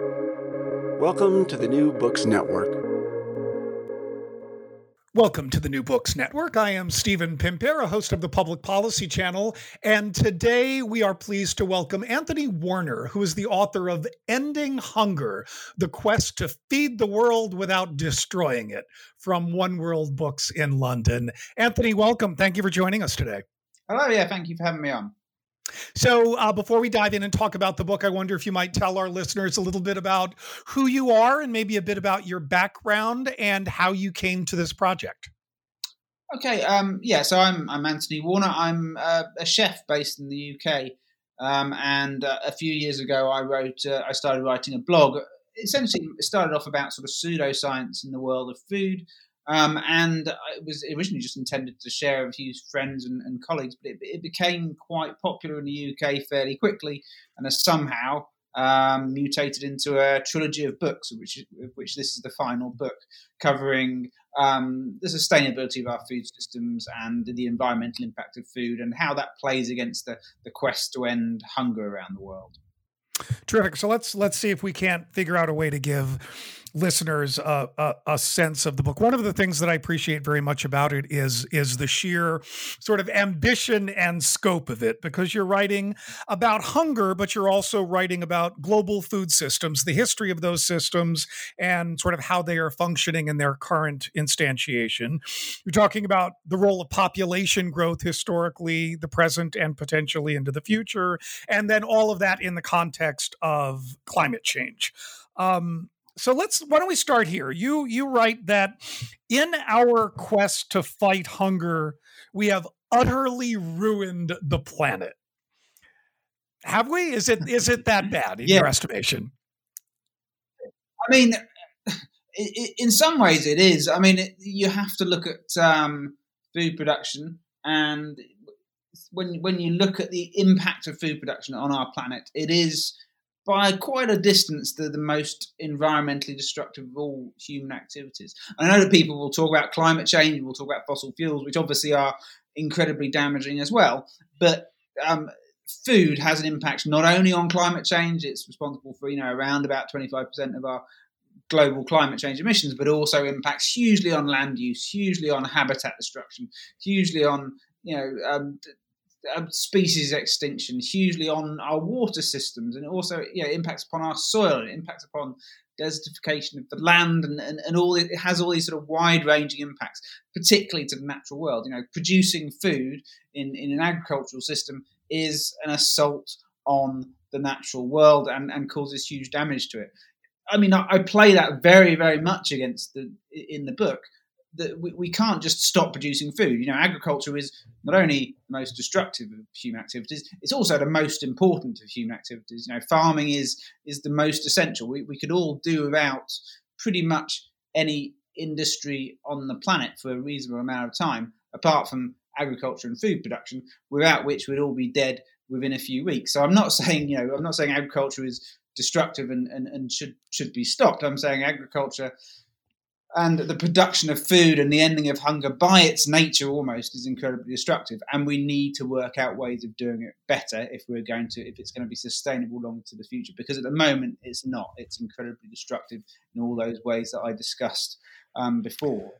Welcome to the New Books Network. Welcome to the New Books Network. I am Stephen Pimpare, a host of the Public Policy Channel, and today we are pleased to welcome Anthony Warner, who is the author of Ending Hunger The Quest to Feed the World Without Destroying It from One World Books in London. Anthony, welcome. Thank you for joining us today. Hello, yeah, thank you for having me on. So, uh, before we dive in and talk about the book, I wonder if you might tell our listeners a little bit about who you are and maybe a bit about your background and how you came to this project. Okay, um, yeah, so I'm, I'm Anthony Warner. I'm uh, a chef based in the UK. Um, and uh, a few years ago, I wrote, uh, I started writing a blog. Essentially, it started off about sort of pseudoscience in the world of food. Um, and it was originally just intended to share with few friends and, and colleagues, but it, it, became quite popular in the UK fairly quickly, and has somehow um, mutated into a trilogy of books, which which this is the final book, covering um, the sustainability of our food systems and the environmental impact of food, and how that plays against the, the quest to end hunger around the world. Terrific. So let's let's see if we can't figure out a way to give listeners a, a, a, sense of the book. One of the things that I appreciate very much about it is is the sheer sort of ambition and scope of it, because you're writing about hunger, but you're also writing about global food systems, the history of those systems, and sort of how they are functioning in their current instantiation. You're talking about the role of population growth historically, the present, and potentially into the future, and then all of that in the context of climate change. Um, so let's why don't we start here? You you write that in our quest to fight hunger we have utterly ruined the planet. Have we? Is it is it that bad in yeah. your estimation? I mean in some ways it is. I mean you have to look at um, food production and when when you look at the impact of food production on our planet it is by quite a distance the, the most environmentally destructive of all human activities. I know that people will talk about climate change, we'll talk about fossil fuels, which obviously are incredibly damaging as well. But um, food has an impact not only on climate change; it's responsible for you know around about twenty five percent of our global climate change emissions, but also impacts hugely on land use, hugely on habitat destruction, hugely on you know um, species extinction hugely on our water systems and also you know, impacts upon our soil and impacts upon desertification of the land and, and, and all it has all these sort of wide ranging impacts particularly to the natural world. You know producing food in, in an agricultural system is an assault on the natural world and, and causes huge damage to it. I mean I, I play that very very much against the in the book that we, we can't just stop producing food. You know, agriculture is not only the most destructive of human activities, it's also the most important of human activities. You know, farming is is the most essential. We, we could all do without pretty much any industry on the planet for a reasonable amount of time, apart from agriculture and food production, without which we'd all be dead within a few weeks. So I'm not saying, you know, I'm not saying agriculture is destructive and, and, and should should be stopped. I'm saying agriculture and the production of food and the ending of hunger by its nature almost is incredibly destructive and we need to work out ways of doing it better if we're going to if it's going to be sustainable long into the future because at the moment it's not. It's incredibly destructive in all those ways that i discussed um, before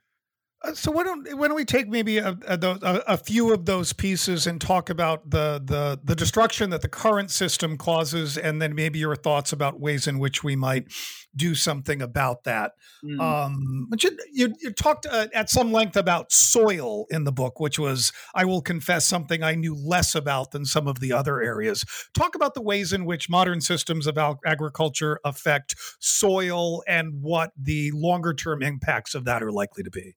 so why don't why don't we take maybe a, a, a, few of those pieces and talk about the, the the destruction that the current system causes, and then maybe your thoughts about ways in which we might do something about that. Mm. Um, but you, you, you talked uh, at some length about soil in the book, which was, I will confess, something I knew less about than some of the other areas. Talk about the ways in which modern systems of agriculture affect soil and what the longer term impacts of that are likely to be.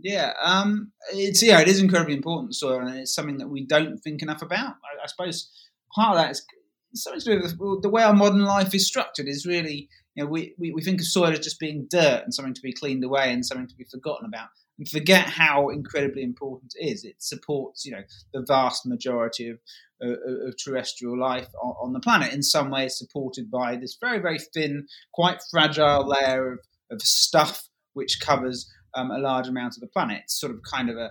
Yeah, um, it's yeah, it is incredibly important soil, and it's something that we don't think enough about. I, I suppose part of that is something to do with the way our modern life is structured. Is really you know we, we, we think of soil as just being dirt and something to be cleaned away and something to be forgotten about, and forget how incredibly important it is. It supports you know the vast majority of of, of terrestrial life on, on, the planet. In some ways, supported by this very very thin, quite fragile layer of, of stuff which covers um, a large amount of the planet. It's sort of kind of a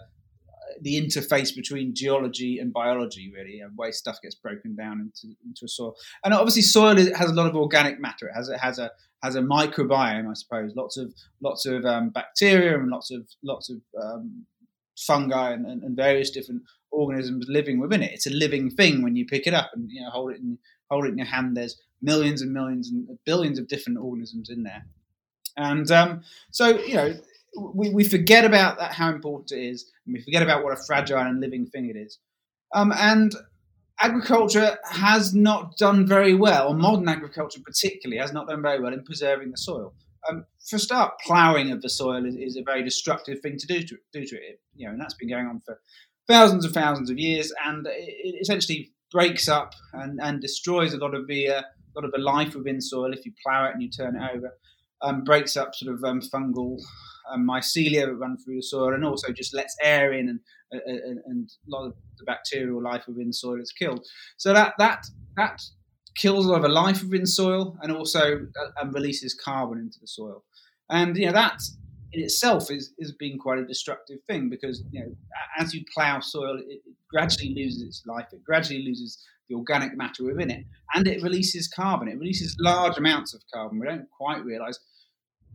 the interface between geology and biology, really, and way stuff gets broken down into, into a soil. And obviously, soil has a lot of organic matter. It has it has a has a microbiome, I suppose. Lots of lots of um, bacteria and lots of lots of um, fungi and, and, and, various different organisms living within it. It's a living thing when you pick it up and you know hold it in hold it in your hand. There's millions and millions and billions of different organisms in there. And um, so, you know, we, we forget about that, how important it is, and we forget about what a fragile and living thing it is. Um, and agriculture has not done very well, modern agriculture particularly has not done very well in preserving the soil. Um, for a start, ploughing of the soil is, is, a very destructive thing to do to, do to it. You know, and that's been going on for thousands and thousands of years, and it, essentially breaks up and, and destroys a lot of the uh, lot of the life within soil if you plough it and you turn it over. Um, breaks up sort of um, fungal um, mycelia that run through the soil, and also just lets air in, and, and, and a lot of the bacterial life within the soil is killed. So that that that kills a lot of the life within soil, and also uh, releases carbon into the soil. And you know that in itself is is being quite a destructive thing because you know as you plough soil, it, it gradually loses its life. It gradually loses the organic matter within it, and it releases carbon. It releases large amounts of carbon. We don't quite realise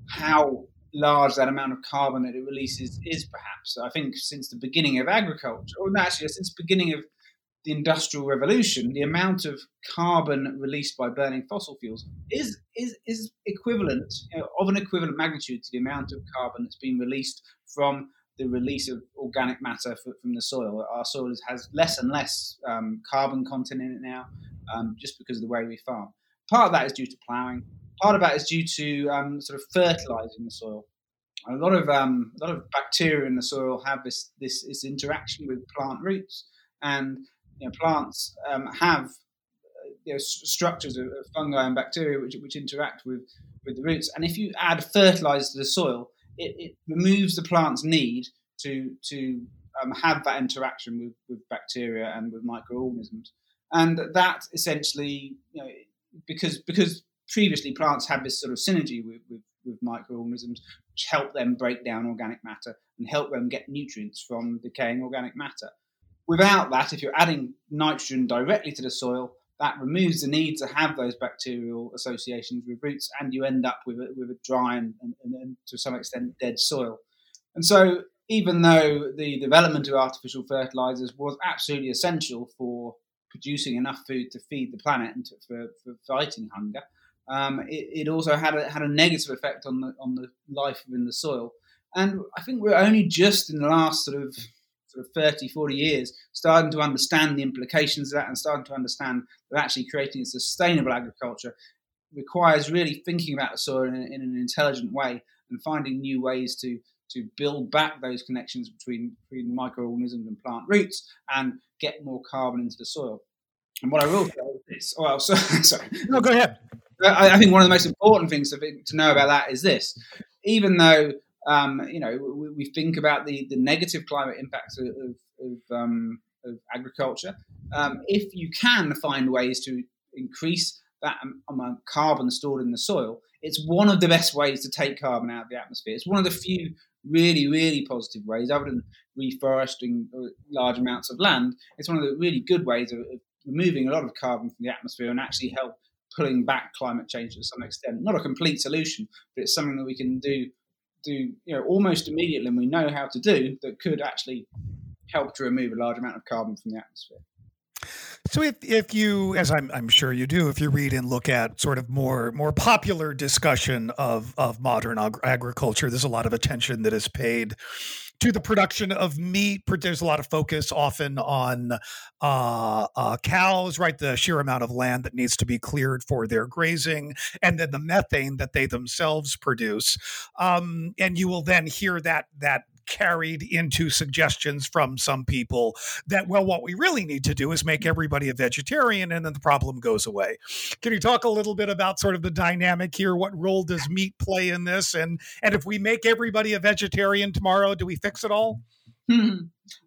how large that amount of carbon that it releases is. Perhaps I think since the beginning of agriculture, or actually since the beginning of the industrial revolution, the amount of carbon released by burning fossil fuels is is is equivalent you know, of an equivalent magnitude to the amount of carbon that's been released from the release of organic matter from the soil. Our soil has less and less um, carbon content in it now, um, just because of the way we farm. Part of that is due to ploughing. Part of that is due to um, sort of fertilizing the soil. A lot of um, a lot of bacteria in the soil have this this, this interaction with plant roots, and you know, plants um, have you know, structures of, of fungi and bacteria which, which interact with, with the roots. And if you add fertilizer to the soil, it, it removes the plant's need to to um, have that interaction with, with bacteria and with microorganisms, and that essentially, you know, because because previously plants had this sort of synergy with, with, with microorganisms, which help them break down organic matter and help them get nutrients from decaying organic matter. Without that, if you're adding nitrogen directly to the soil, that removes the need to have those bacterial associations with roots, and you end up with a, with a dry and, and, and to some extent dead soil. And so, even though the development of artificial fertilizers was absolutely essential for producing enough food to feed the planet and to, for, for fighting hunger, um, it, it, also had a, had a negative effect on the on the life within the soil. And I think we're only just in the last sort of sort of 30, 40 years, starting to understand the implications of that and starting to understand that actually creating a sustainable agriculture requires really thinking about the soil in, in an intelligent way and finding new ways to to build back those connections between, between microorganisms and plant roots and get more carbon into the soil. And what I will say is. Oh, well, so, sorry. No, go ahead. I, I, think one of the most important things to, to know about that is this. Even though um, you know, we, we, think about the, the negative climate impacts of, of, um, of agriculture. Um, if you can find ways to increase that amount of carbon stored in the soil, it's one of the best ways to take carbon out of the atmosphere. It's one of the few really, really positive ways, other than reforesting large amounts of land. It's one of the really good ways of, of removing a lot of carbon from the atmosphere and actually help pulling back climate change to some extent. Not a complete solution, but it's something that we can do do you know almost immediately and we know how to do that could actually help to remove a large amount of carbon from the atmosphere. So if, if you, as I'm, I'm sure you do, if you read and look at sort of more more popular discussion of of modern ag- agriculture, there's a lot of attention that is paid to the production of meat. There's a lot of focus often on uh, uh, cows, right? The sheer amount of land that needs to be cleared for their grazing, and then the methane that they themselves produce. Um, and you will then hear that that carried into suggestions from some people that, well, what we really need to do is make everybody a vegetarian and then the problem goes away. Can you talk a little bit about sort of the dynamic here? What role does meat play in this? And, and if we make everybody a vegetarian tomorrow, do we fix it all?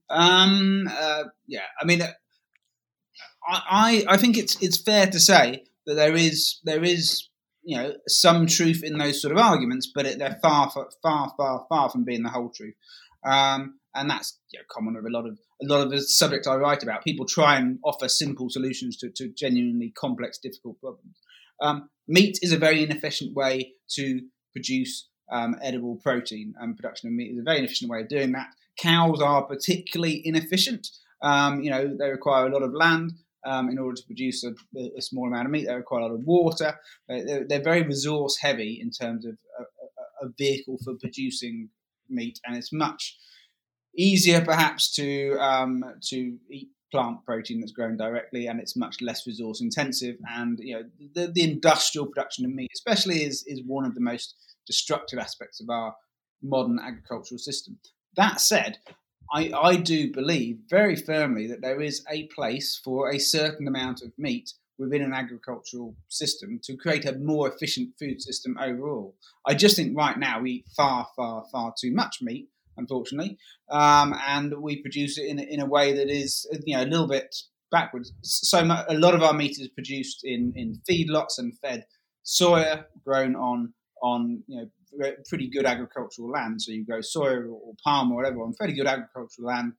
um, uh, yeah, I mean, uh, I, I think it's it's fair to say that there is there is you know some truth in those sort of arguments, but it, they're far, far, far, far, from being the whole truth. Um, and that's you know, common with a lot of a lot of the subjects I write about. People try and offer simple solutions to, to genuinely complex, difficult problems. Um, meat is a very inefficient way to produce um, edible protein, and production of meat is a very inefficient way of doing that. Cows are particularly inefficient. Um, you know, they require a lot of land. Um, in order to produce a, a, small amount of meat. They require a lot of water. They're, they're very resource heavy in terms of a, a, vehicle for producing meat, and it's much easier perhaps to um, to eat plant protein that's grown directly, and it's much less resource intensive. And you know, the, the industrial production of meat, especially, is is one of the most destructive aspects of our modern agricultural system. That said, I, I do believe very firmly that there is a place for a certain amount of meat within an agricultural system to create a more efficient food system overall. I just think right now we eat far, far, far too much meat unfortunately, um, and we produce it in, in a way that is you know a little bit backwards. So much, a lot of our meat is produced in in feedlots and fed soya grown on on you know pretty good agricultural land. So you grow soya or palm or whatever on fairly good agricultural land,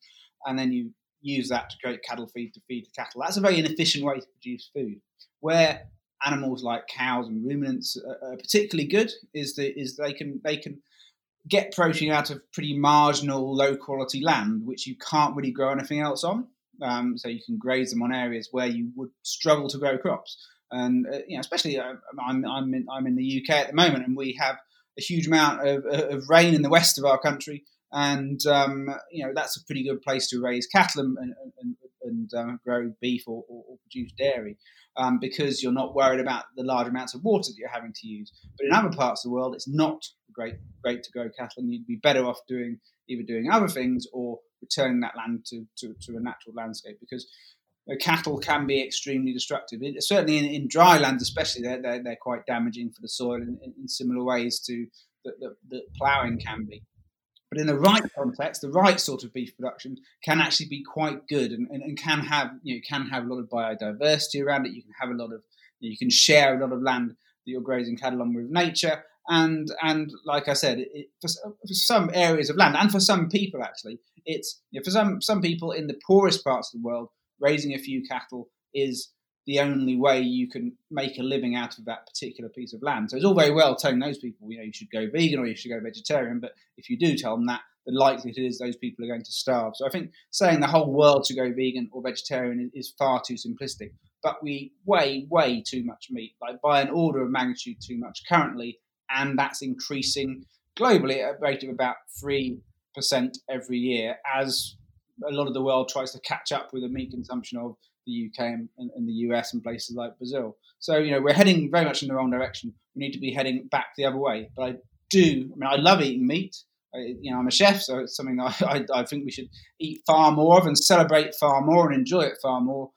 and then you use that to create cattle feed to feed the cattle. That's a very inefficient way to produce food. Where animals like cows and ruminants are particularly good is that is they can they can get protein out of pretty marginal, low quality land, which you can't really grow anything else on. Um, so you can graze them on areas where you would struggle to grow crops. And uh, you know, especially uh, I'm I'm in, I'm in the UK at the moment, and we have a huge amount of, of rain in the west of our country, and um, you know that's a pretty good place to raise cattle and, and, and, um, grow beef or, or, or produce dairy. Um, because you're not worried about the large amounts of water that you're having to use. But in other parts of the world, it's not great great to grow cattle, and you'd be better off doing either doing other things or returning that land to, to, to a natural landscape because cattle can be extremely destructive. It, certainly in, in, dry lands, especially, they're, they're, they're, quite damaging for the soil in, in similar ways to that, ploughing can be. But in the right context, the right sort of beef production can actually be quite good and, and, and can have you know can have a lot of biodiversity around it. You can have a lot of you can share a lot of land that you're grazing cattle on with nature, and and like I said, it, for, for, some areas of land and for some people actually, it's you know, for some some people in the poorest parts of the world, raising a few cattle is the only way you can make a living out of that particular piece of land. So it's all very well telling those people, you know, you should go vegan or you should go vegetarian, but if you do tell them that, the likelihood is those people are going to starve. So I think saying the whole world to go vegan or vegetarian is, far too simplistic. But we way, way too much meat, like by an order of magnitude too much currently, and that's increasing globally at a rate of about 3% every year as a lot of the world tries to catch up with the meat consumption of the UK and, and, the US and places like Brazil. So, you know, we're heading very much in the wrong direction. We need to be heading back the other way. But I do, I mean, I love eating meat. I, you know, I'm a chef, so it's something I, I, I think we should eat far more of and celebrate far more and enjoy it far more.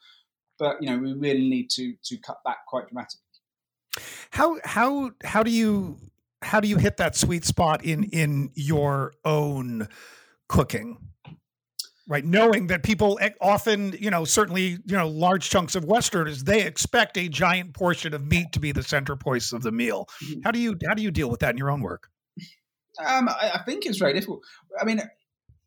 But, you know, we really need to, to cut back quite dramatically. How how how do you how do you hit that sweet spot in in your own cooking? Right, knowing that people often, you know, certainly, you know, large chunks of Westerners, they expect a giant portion of meat to be the center point of the meal. Mm-hmm. How do you how do you deal with that in your own work? Um, I, I think it's very difficult. I mean,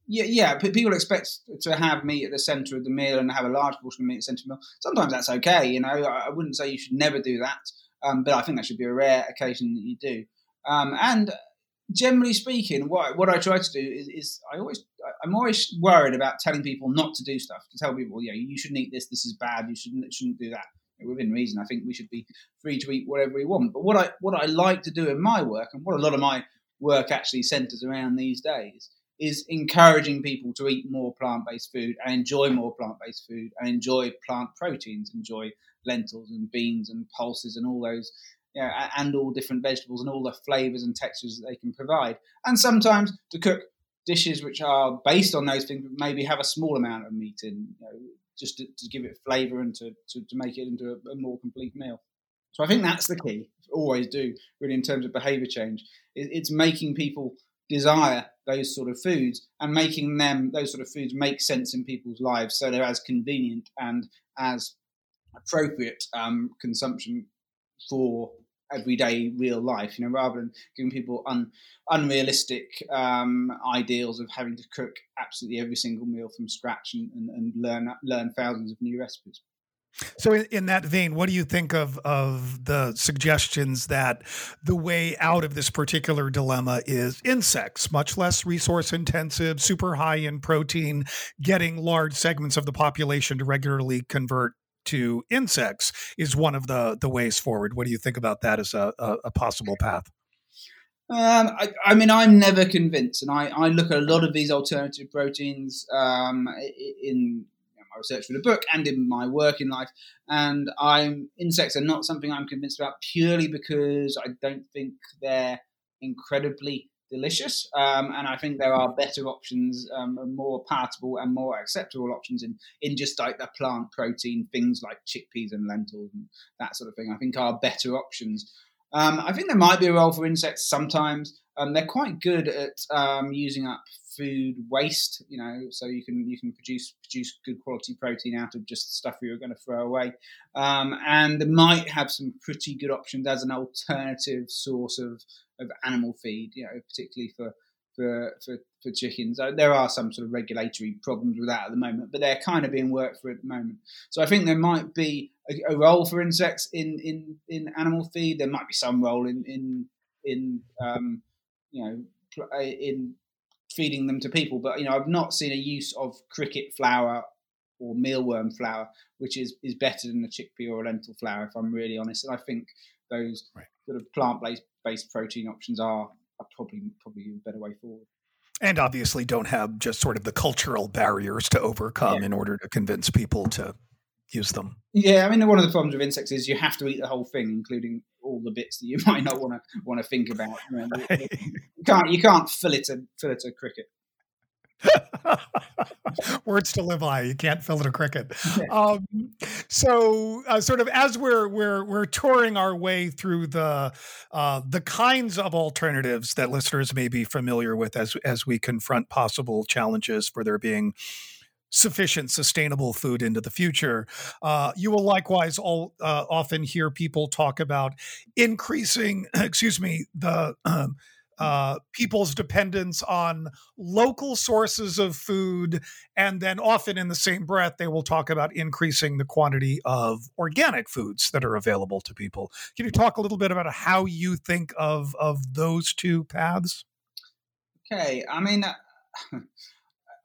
yeah, yeah. People expect to have meat at the centre of the meal and have a large portion of meat at the centre of the meal. Sometimes that's okay. You know, I wouldn't say you should never do that. Um, but I think that should be a rare occasion that you do. Um, and generally speaking, what what I try to do is, is, I always I'm always worried about telling people not to do stuff. To tell people, yeah, you shouldn't eat this. This is bad. You shouldn't shouldn't do that. Within reason, I think we should be free to eat whatever we want. But what I what I like to do in my work, and what a lot of my work actually centres around these days, is encouraging people to eat more plant based food and enjoy more plant based food and enjoy plant proteins, enjoy lentils and beans and pulses and all those, you know, and all different vegetables and all the flavors and textures that they can provide. And sometimes to cook dishes which are based on those things, maybe have a small amount of meat in, you know, just to, to, give it flavor and to, to, to make it into a, a, more complete meal. So I think that's the key. Always do really in terms of behavior change. It, it's making people desire those sort of foods and making them those sort of foods make sense in people's lives so they're as convenient and as appropriate um, consumption for everyday real life. You know, rather than giving people un, unrealistic um, ideals of having to cook absolutely every single meal from scratch and, and, and learn learn thousands of new recipes. So, in, in, that vein, what do you think of of the suggestions that the way out of this particular dilemma is insects, much less resource intensive, super high in protein, getting large segments of the population to regularly convert to insects is one of the the ways forward. What do you think about that as a, a, a possible path? Um, I, I, mean, I'm never convinced, and I, I, look at a lot of these alternative proteins um, in my research for the book and in my work in life. And I'm insects are not something I'm convinced about purely because I don't think they're incredibly delicious. Um, and I think there are better options, um, more palatable and more acceptable options in, in just like the plant protein, things like chickpeas and lentils and that sort of thing, I think are better options. Um, I think there might be a role for insects sometimes. Um, they're quite good at um, using up food waste, you know, so you can you can produce produce good quality protein out of just stuff you're going to throw away, um, and might have some pretty good options as an alternative source of of animal feed, you know, particularly for for for, for chickens. Uh, there are some sort of regulatory problems with that at the moment, but they're kind of being worked for at the moment. So I think there might be a, a role for insects in in in animal feed. There might be some role in in in um, you know uh, in feeding them to people. But you know, I've not seen a use of cricket flour or mealworm flour, which is is better than the chickpea or lentil flour, if I'm really honest. And I think those right. sort of plant based based protein options are are probably probably a better way forward. And obviously, don't have just sort of the cultural barriers to overcome yeah. in order to convince people to use them. Yeah, I mean, one of the problems with insects is you have to eat the whole thing, including all the bits that you might not want to want to think about. You, know, you, can't you can't fill it a fill it a cricket. Words to live by. You can't fill it a cricket. Um, so, uh, sort of as we're we're we're touring our way through the uh, the kinds of alternatives that listeners may be familiar with as as we confront possible challenges for there being sufficient sustainable food into the future. Uh, you will likewise all, uh, often hear people talk about increasing, excuse me, the um, uh, people's dependence on local sources of food. And then often in the same breath, they will talk about increasing the quantity of organic foods that are available to people. Can you talk a little bit about how you think of, of those two paths? Okay. I mean,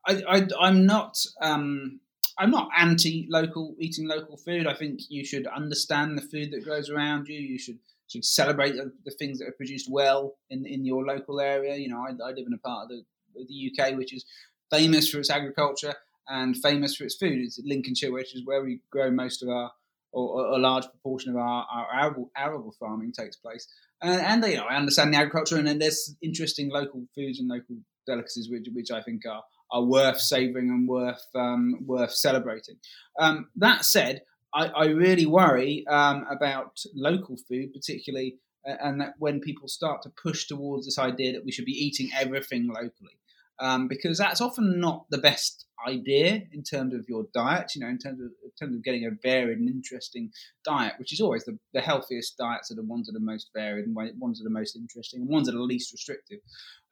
I, I am not um, I'm not anti local eating local food. I think you should understand the food that grows around you. You should should celebrate the, the things that are produced well in in your local area. You know, I, I live in a part of the, the UK which is famous for its agriculture and famous for its food. It's Lincolnshire, which is where we grow most of our or, a large proportion of our, our arable, arable farming takes place. And, and you know, I understand the agriculture, and, and there's interesting local foods and local delicacies which, which I think are are worth savouring and worth um, worth celebrating. Um, that said, I, I really worry um, about local food, particularly, and that when people start to push towards this idea that we should be eating everything locally, um, because that's often not the best idea in terms of your diet. You know, in terms of in terms of getting a varied and interesting diet, which is always the, the healthiest diets are the ones that are most varied and ones that are most interesting and ones that are least restrictive.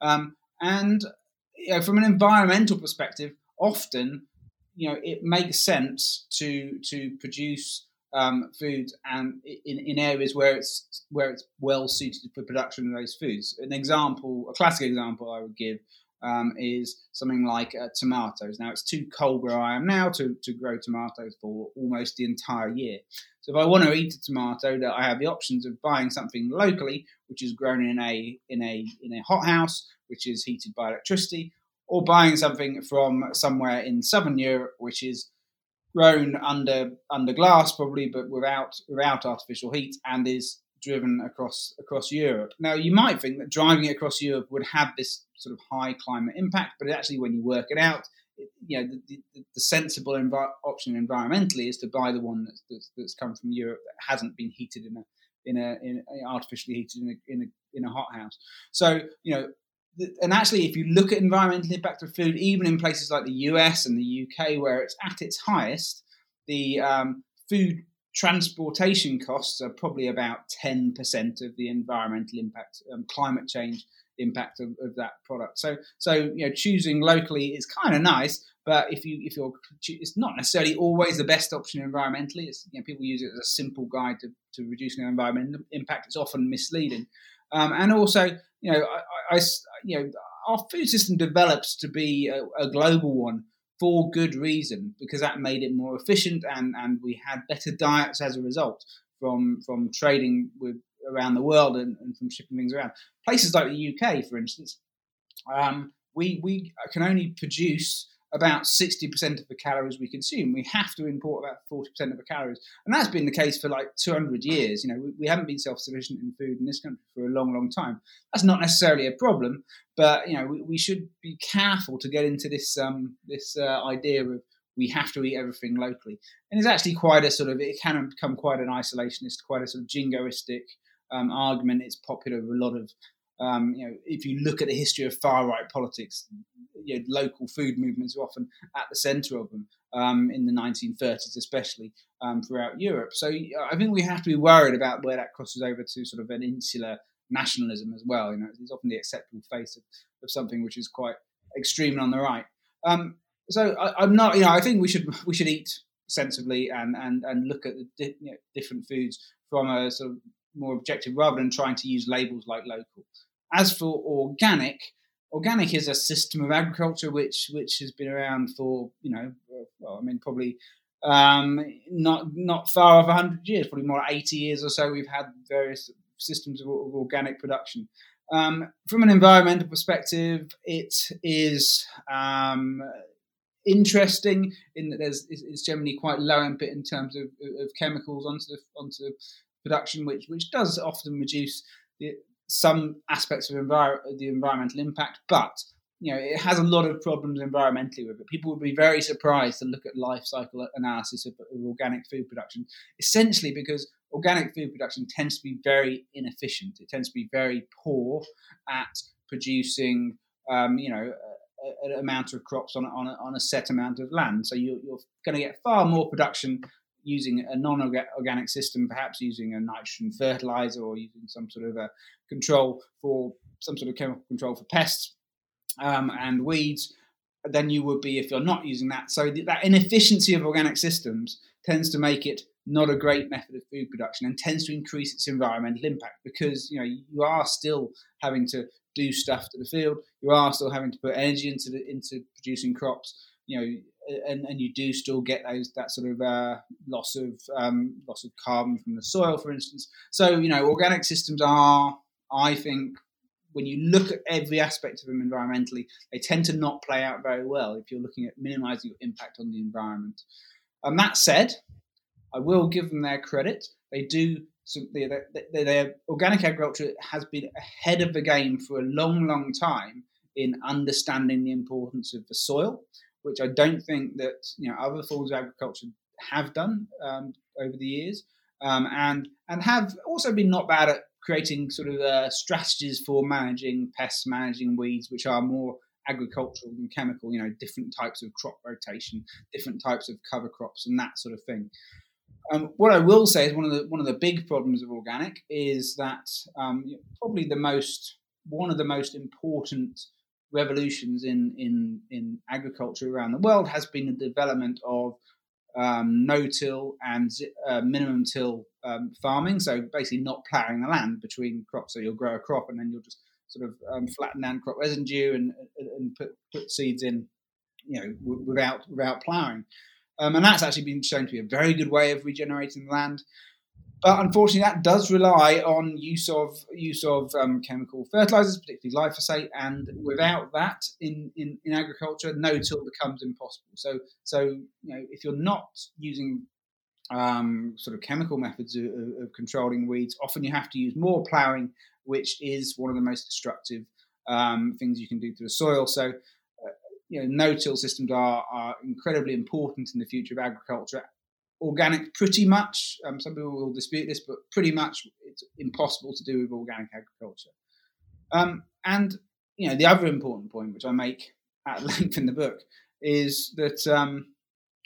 Um, and you know, from an environmental perspective, often you know it makes sense to to produce um, food and in, in areas where it's where it's well suited for production of those foods. An example, a classic example I would give um, is something like uh, tomatoes. Now it's too cold where I am now to, to grow tomatoes for almost the entire year. So if I want to eat a tomato, that I have the options of buying something locally, which is grown in a in a in a hothouse, which is heated by electricity, or buying something from somewhere in southern Europe, which is grown under under glass probably, but without without artificial heat, and is driven across across Europe. Now, you might think that driving it across Europe would have this sort of high climate impact, but actually, when you work it out, it, you know the, the, the sensible option environmentally is to buy the one that's, that's, that's come from Europe that hasn't been heated in a in a, in artificially heated in a, in a in a hot house. So you know and actually, if you look at environmental impact of food, even in places like the US and the UK, where it's at its highest, the um, food transportation costs are probably about 10% of the environmental impact, um, climate change impact of, of, that product. So, so you know, choosing locally is kind of nice, but if you if you're, it's not necessarily always the best option environmentally. It's you know, people use it as a simple guide to, to reducing their environmental impact. It's often misleading, um, and also, you know, I, I, you know, our food system develops to be a, a global one for good reason because that made it more efficient and, and we had better diets as a result from from trading with around the world and, and from shipping things around. Places like the UK, for instance, um, we we can only produce about 60% of the calories we consume. We have to import about 40% of the calories. And that's been the case for like 200 years. You know, we, we haven't been self-sufficient in food in this country for a long, long time. That's not necessarily a problem, but, you know, we, we should be careful to get into this, um, this uh, idea of we have to eat everything locally. And it's actually quite a sort of, it can become quite an isolationist, quite a sort of jingoistic um, argument. It's popular with a lot of um, you know, if you look at the history of far right politics, you know, local food movements are often at the centre of them um, in the 1930s, especially um, throughout Europe. So I think we have to be worried about where that crosses over to sort of an insular nationalism as well. You know, it's often the acceptable face of, of something which is quite extreme on the right. Um, so I, am not, you know, I think we should we should eat sensibly and and and look at the di- you know, different foods from a sort of more objective rather than trying to use labels like local. As for organic, organic is a system of agriculture which which has been around for you know, well, I mean probably um, not not far off hundred years, probably more like eighty years or so. We've had various systems of, of organic production. Um, from an environmental perspective, it is um, interesting in that there's it's generally quite low input in terms of, of chemicals onto the onto production, which which does often reduce the, some aspects of envir- the environmental impact, but you know it has a lot of problems environmentally with it. People would be very surprised to look at life cycle analysis of, of organic food production, essentially because organic food production tends to be very inefficient. It tends to be very poor at producing, um, you know, an amount of crops on on a, on a set amount of land. So you, you're going to get far more production using a non-organic system, perhaps using a nitrogen fertilizer or using some sort of a control for some sort of chemical control for pests um, and weeds, than you would be if you're not using that. So that inefficiency of organic systems tends to make it not a great method of food production and tends to increase its environmental impact because you know you are still having to do stuff to the field, you are still having to put energy into the, into producing crops. You know, and, and you do still get those that sort of uh, loss of um, loss of carbon from the soil, for instance. So you know, organic systems are, I think, when you look at every aspect of them environmentally, they tend to not play out very well if you're looking at minimising your impact on the environment. And that said, I will give them their credit. They do. So their, their organic agriculture has been ahead of the game for a long, long time in understanding the importance of the soil which I don't think that you know other forms of agriculture have done um, over the years, um, and and have also been not bad at creating sort of uh, strategies for managing pests, managing weeds, which are more agricultural than chemical. You know, different types of crop rotation, different types of cover crops, and that sort of thing. Um, what I will say is one of the one of the big problems of organic is that um, probably the most one of the most important revolutions in, in, in agriculture around the world has been the development of um, no-till and uh, minimum till um, farming. So basically, not ploughing the land between crops. So you'll grow a crop and then you'll just sort of um, flatten down crop residue and, and put, put seeds in, you know, w- without without ploughing. Um, and that's actually been shown to be a very good way of regenerating the land. But unfortunately, that does rely on use of use of um, chemical fertilizers, particularly glyphosate. And without that, in, in, in agriculture, no till becomes impossible. So so you know if you're not using um, sort of chemical methods of, of, controlling weeds, often you have to use more ploughing, which is one of the most destructive um, things you can do to the soil. So uh, you know, no-till systems are, are incredibly important in the future of agriculture organic pretty much. Um, some people will dispute this, but pretty much it's impossible to do with organic agriculture. Um, and you know the other important point, which I make at length in the book, is that um,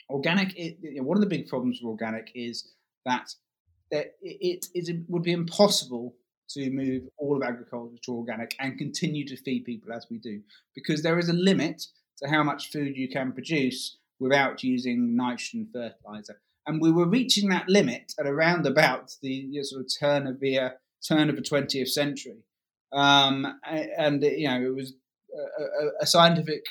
organic. It, you know, one of the big problems with organic is that that it, it, it would be impossible to move all of agriculture to organic and continue to feed people as we do, because there is a limit to how much food you can produce without using nitrogen fertilizer. And we were reaching that limit at around about the you know, sort of turn of the uh, turn of the 20th century. Um, and, you know, it was a, a scientific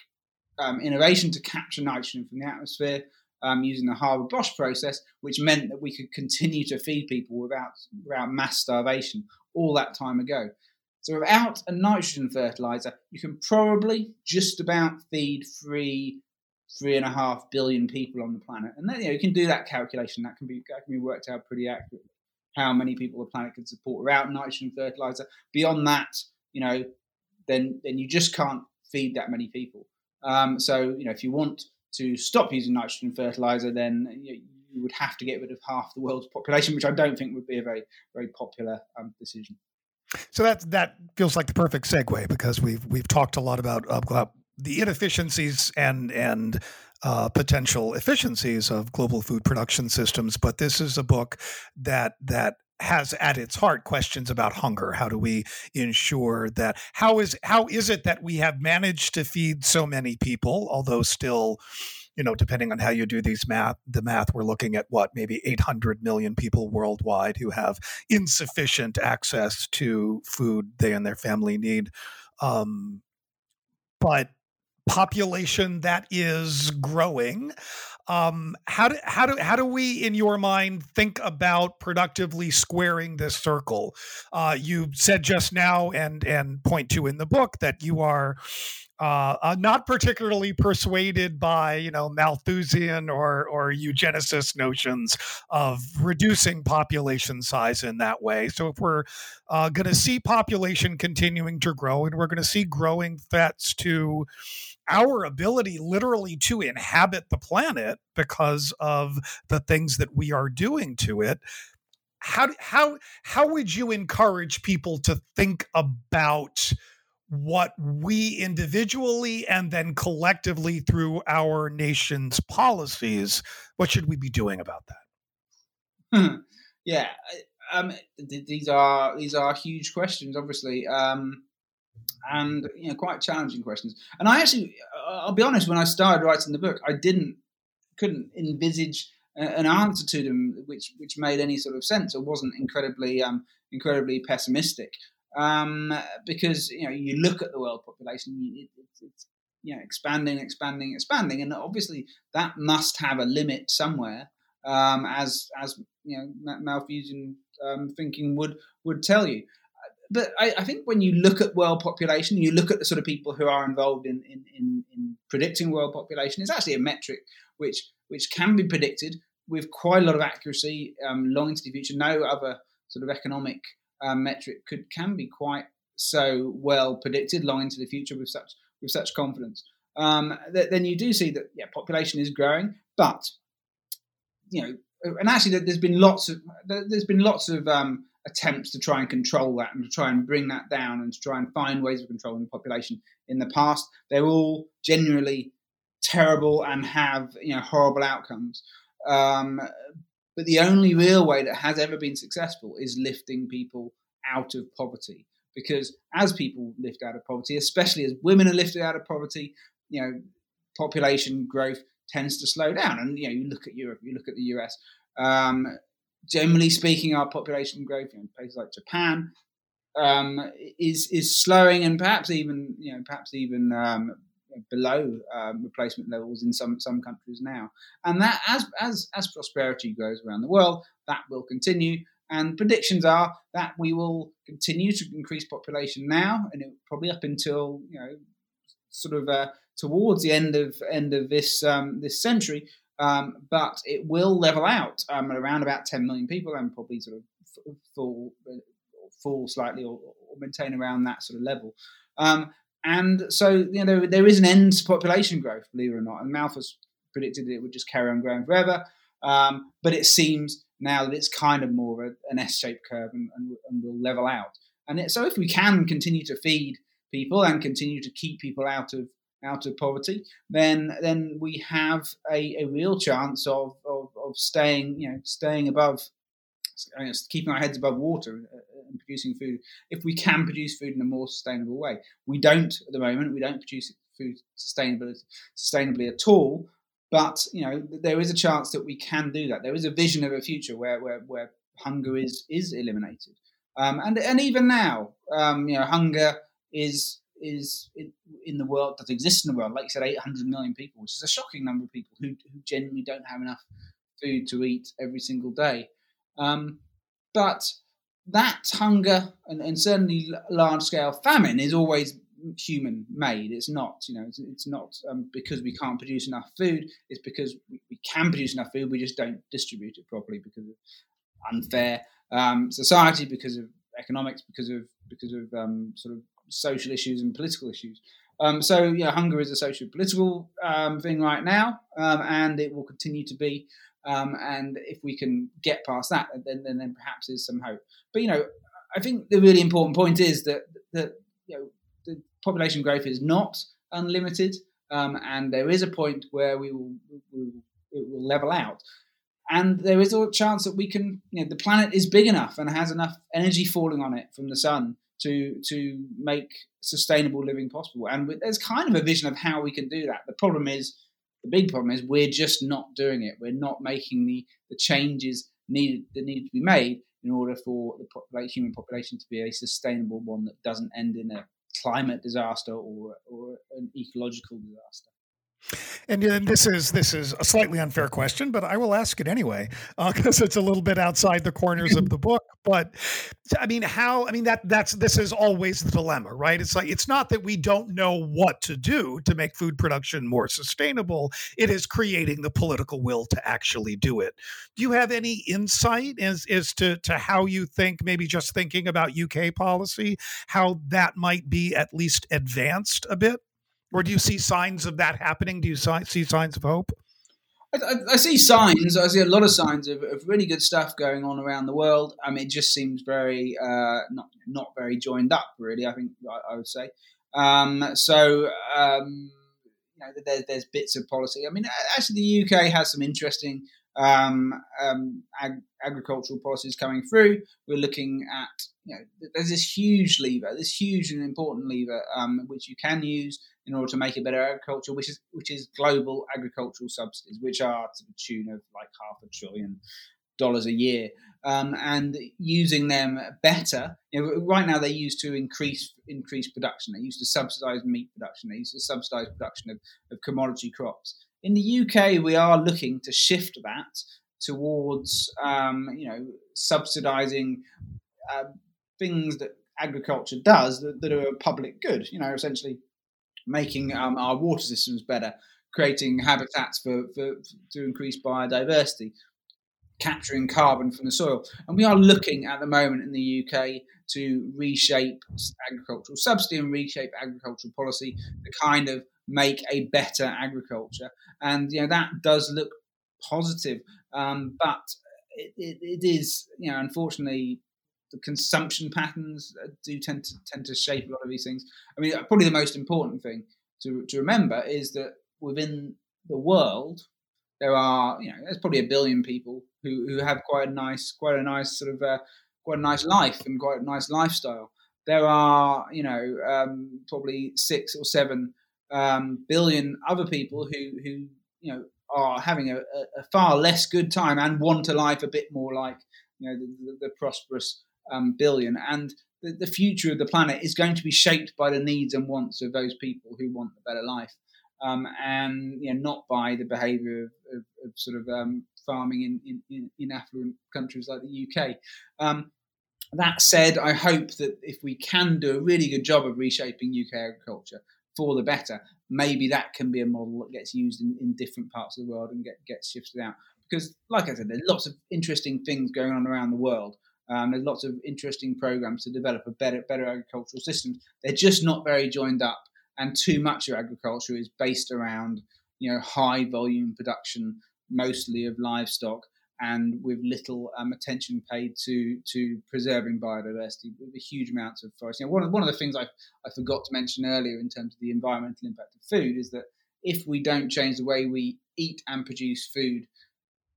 um, innovation to capture nitrogen from the atmosphere um, using the Haber-Bosch process, which meant that we could continue to feed people without, without mass starvation all that time ago. So without a nitrogen fertilizer, you can probably just about feed three, three and a half billion people on the planet, and then you know you can do that calculation. That can be that can be worked out pretty accurately how many people the planet can support without nitrogen fertilizer. Beyond that, you know, then then you just can't feed that many people. Um, so you know, if you want to stop using nitrogen fertilizer, then you, you, would have to get rid of half the world's population, which I don't think would be a very very popular um, decision. So that that feels like the perfect segue because we've we've talked a lot about uh, the inefficiencies and and uh, potential efficiencies of global food production systems. But this is a book that that has at its heart questions about hunger. How do we ensure that? How is how is it that we have managed to feed so many people, although still you know, depending on how you do these math, the math, we're looking at what maybe 800 million people worldwide who have insufficient access to food they and their family need. Um, but population that is growing. Um, how do how do how do we, in your mind, think about productively squaring this circle? Uh, you said just now, and and point to in the book that you are uh, uh, not particularly persuaded by you know Malthusian or or eugenicist notions of reducing population size in that way. So if we're uh, going to see population continuing to grow, and we're going to see growing threats to our ability literally to inhabit the planet because of the things that we are doing to it how how how would you encourage people to think about what we individually and then collectively through our nation's policies what should we be doing about that? Yeah um, these are these are huge questions obviously. Um, and you know quite challenging questions. And I actually, I'll be honest, when I started writing the book, I didn't couldn't envisage an answer to them which which made any sort of sense or wasn't incredibly um, incredibly pessimistic. Um, because you know you look at the world population, it, it's, it's you know expanding, expanding, expanding, and obviously that must have a limit somewhere. Um, as as you know, Malthusian um, thinking would would tell you but I, I, think when you look at world population, you look at the sort of people who are involved in, in, in, in predicting world population. It's actually a metric which which can be predicted with quite a lot of accuracy um, long into the future. No other sort of economic um, metric could can be quite so well predicted long into the future with such with such confidence. Um, th- then you do see that yeah, population is growing, but you know, and actually there's been lots of there's been lots of um, attempts to try and control that and to try and bring that down and to try and find ways of controlling the population in the past. They're all generally terrible and have you know horrible outcomes. Um, but the only real way that has ever been successful is lifting people out of poverty. Because as people lift out of poverty, especially as women are lifted out of poverty, you know, population growth tends to slow down. And you know, you look at Europe, you look at the US. Um, generally speaking, our population growth in places like Japan um, is is slowing and perhaps even you know perhaps even um, below um, replacement levels in some some countries now. And that as as as prosperity grows around the world, that will continue. And predictions are that we will continue to increase population now, and it, probably up until you know sort of uh, towards the end of end of this um, this century, um, but it will level out um, around about 10 million people and probably sort of fall, fall slightly or, or maintain around that sort of level. Um, and so, you know, there, is an end to population growth, believe it or not. And Malthus predicted it would just carry on growing forever. Um, but it seems now that it's kind of more of an S-shaped curve and, and, and will level out. And it, so, if we can continue to feed people and continue to keep people out of out of poverty, then then we have a, a real chance of, of, of staying you know staying above keeping our heads above water uh, and producing food. If we can produce food in a more sustainable way, we don't at the moment. We don't produce food sustainably sustainably at all. But you know, there is a chance that we can do that. There is a vision of a future where where, where hunger is is eliminated. Um, and and even now, um, you know, hunger is is in, the world that exists in the world. Like you said, 800 million people, which is a shocking number of people who who genuinely don't have enough food to eat every single day. Um, but that hunger and, and certainly large scale famine is always human made. It's not, you know, it's, it's not um, because we can't produce enough food. It's because we, we, can produce enough food. We just don't distribute it properly because of unfair um, society, because of economics, because of because of um, sort of social issues and political issues. Um, so, yeah, hunger is a social political um, thing right now, um, and it will continue to be. and if we can get past that, then, then then perhaps there's some hope. But you know, I think the really important point is that that you know the population growth is not unlimited, um, and there is a point where we will, we it will level out. And there is a chance that we can, you know, the planet is big enough and has enough energy falling on it from the sun to to make sustainable living possible. And there's kind of a vision of how we can do that. The problem is, the big problem is we're just not doing it. We're not making the the changes needed that need to be made in order for the human population to be a sustainable one that doesn't end in a climate disaster or, or an ecological disaster. And, and this is this is a slightly unfair question, but I will ask it anyway because uh, it's a little bit outside the corners of the book. But I mean, how? I mean that that's this is always the dilemma, right? It's like it's not that we don't know what to do to make food production more sustainable. It is creating the political will to actually do it. Do you have any insight as as to to how you think? Maybe just thinking about UK policy, how that might be at least advanced a bit or do you see signs of that happening? Do you see signs of hope? I, I, see signs. I see a lot of signs of, of, really good stuff going on around the world. I mean, it just seems very uh, not not very joined up. Really, I think I, I would say. Um, so um, you know, there's there's bits of policy. I mean, actually, the UK has some interesting um, um, ag- agricultural policies coming through. We're looking at you know, there's this huge lever, this huge and important lever um, which you can use in order to make a better agriculture, which is which is global agricultural subsidies, which are to the tune of like half a trillion dollars a year, um, and using them better. You know, right now, they're used to increase increase production. They're used to subsidise meat production. They're used to subsidise production of, of commodity crops. In the UK, we are looking to shift that towards um, you know subsidising uh, things that agriculture does that, that, are a public good. You know, essentially making um, our water systems better, creating habitats for, for, to increase biodiversity, capturing carbon from the soil. And we are looking at the moment in the UK to reshape agricultural subsidy and reshape agricultural policy to kind of make a better agriculture. And you know that does look positive, um, but it, it, it is you know unfortunately the consumption patterns do tend to tend to shape a lot of these things. I mean, probably the most important thing to to remember is that within the world there are you know there's probably a billion people who, who have quite a nice quite a nice sort of uh, quite a nice life and quite a nice lifestyle. There are you know um, probably six or seven um, billion other people who who you know are having a, a, far less good time and want a life a bit more like you know the, the, the prosperous um, billion, and the, the, future of the planet is going to be shaped by the needs and wants of those people who want a better life, um, and you know, not by the behaviour of, of, of, sort of um, farming in, in, in, affluent countries like the UK. Um, that said, I hope that if we can do a really good job of reshaping UK agriculture for the better, maybe that can be a model that gets used in, in different parts of the world and get, gets shifted out. Because, like I said, there's lots of interesting things going on around the world um, there's lots of interesting programs to develop a better, better agricultural system. They're just not very joined up, and too much of agriculture is based around you know high volume production, mostly of livestock, and with little um, attention paid to to preserving biodiversity with huge amounts of forest. You know, one of one of the things I I forgot to mention earlier in terms of the environmental impact of food is that if we don't change the way we eat and produce food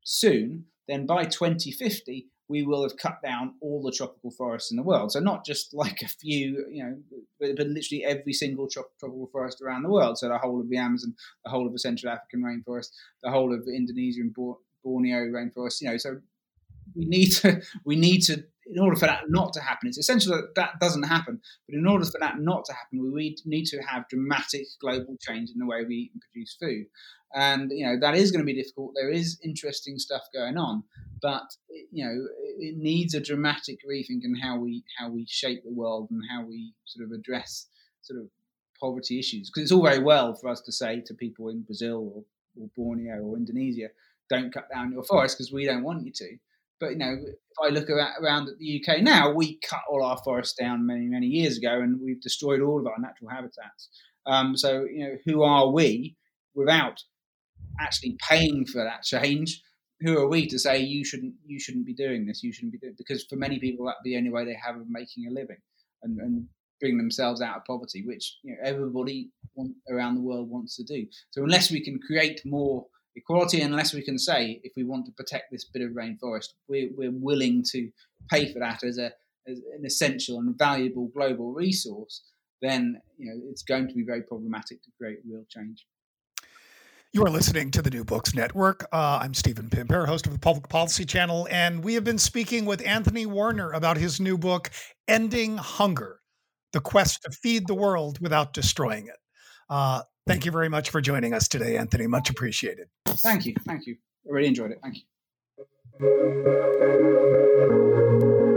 soon, then by 2050 we will have cut down all the tropical forests in the world. So not just like a few, you know, but, but literally every single trop- tropical forest around the world. So the whole of the Amazon, the whole of the Central African rainforest, the whole of Indonesia and Borneo rainforest. You know, so we need to we need to in order for that not to happen, it's essential that that doesn't happen. But in order for that not to happen, we need to have dramatic global change in the way we produce food. And you know that is going to be difficult. There is interesting stuff going on, but you know it needs a dramatic rethink in how we how we shape the world and how we sort of address sort of poverty issues. Because it's all very well for us to say to people in Brazil or, or Borneo or Indonesia, don't cut down your forest because we don't want you to but you know, if I look around at the UK now, we cut all our forests down many many years ago, and we've destroyed all of our natural habitats. Um, so you know, who are we without actually paying for that change? Who are we to say you shouldn't you shouldn't be doing this? You shouldn't be doing because for many people that's the only way they have of making a living and, and bring themselves out of poverty, which you know everybody want, around the world wants to do. So unless we can create more equality unless we can say if we want to protect this bit of rainforest, we're, we're willing to pay for that as, a, as an essential and valuable global resource, then you know it's going to be very problematic to create real change. You are listening to the New Books Network. Uh, I'm Stephen Pimpare, host of the Public Policy Channel, and we have been speaking with Anthony Warner about his new book, Ending Hunger The Quest to Feed the World Without Destroying It. Uh, Thank you very much for joining us today, Anthony. Much appreciated. Thank you. Thank you. I really enjoyed it. Thank you.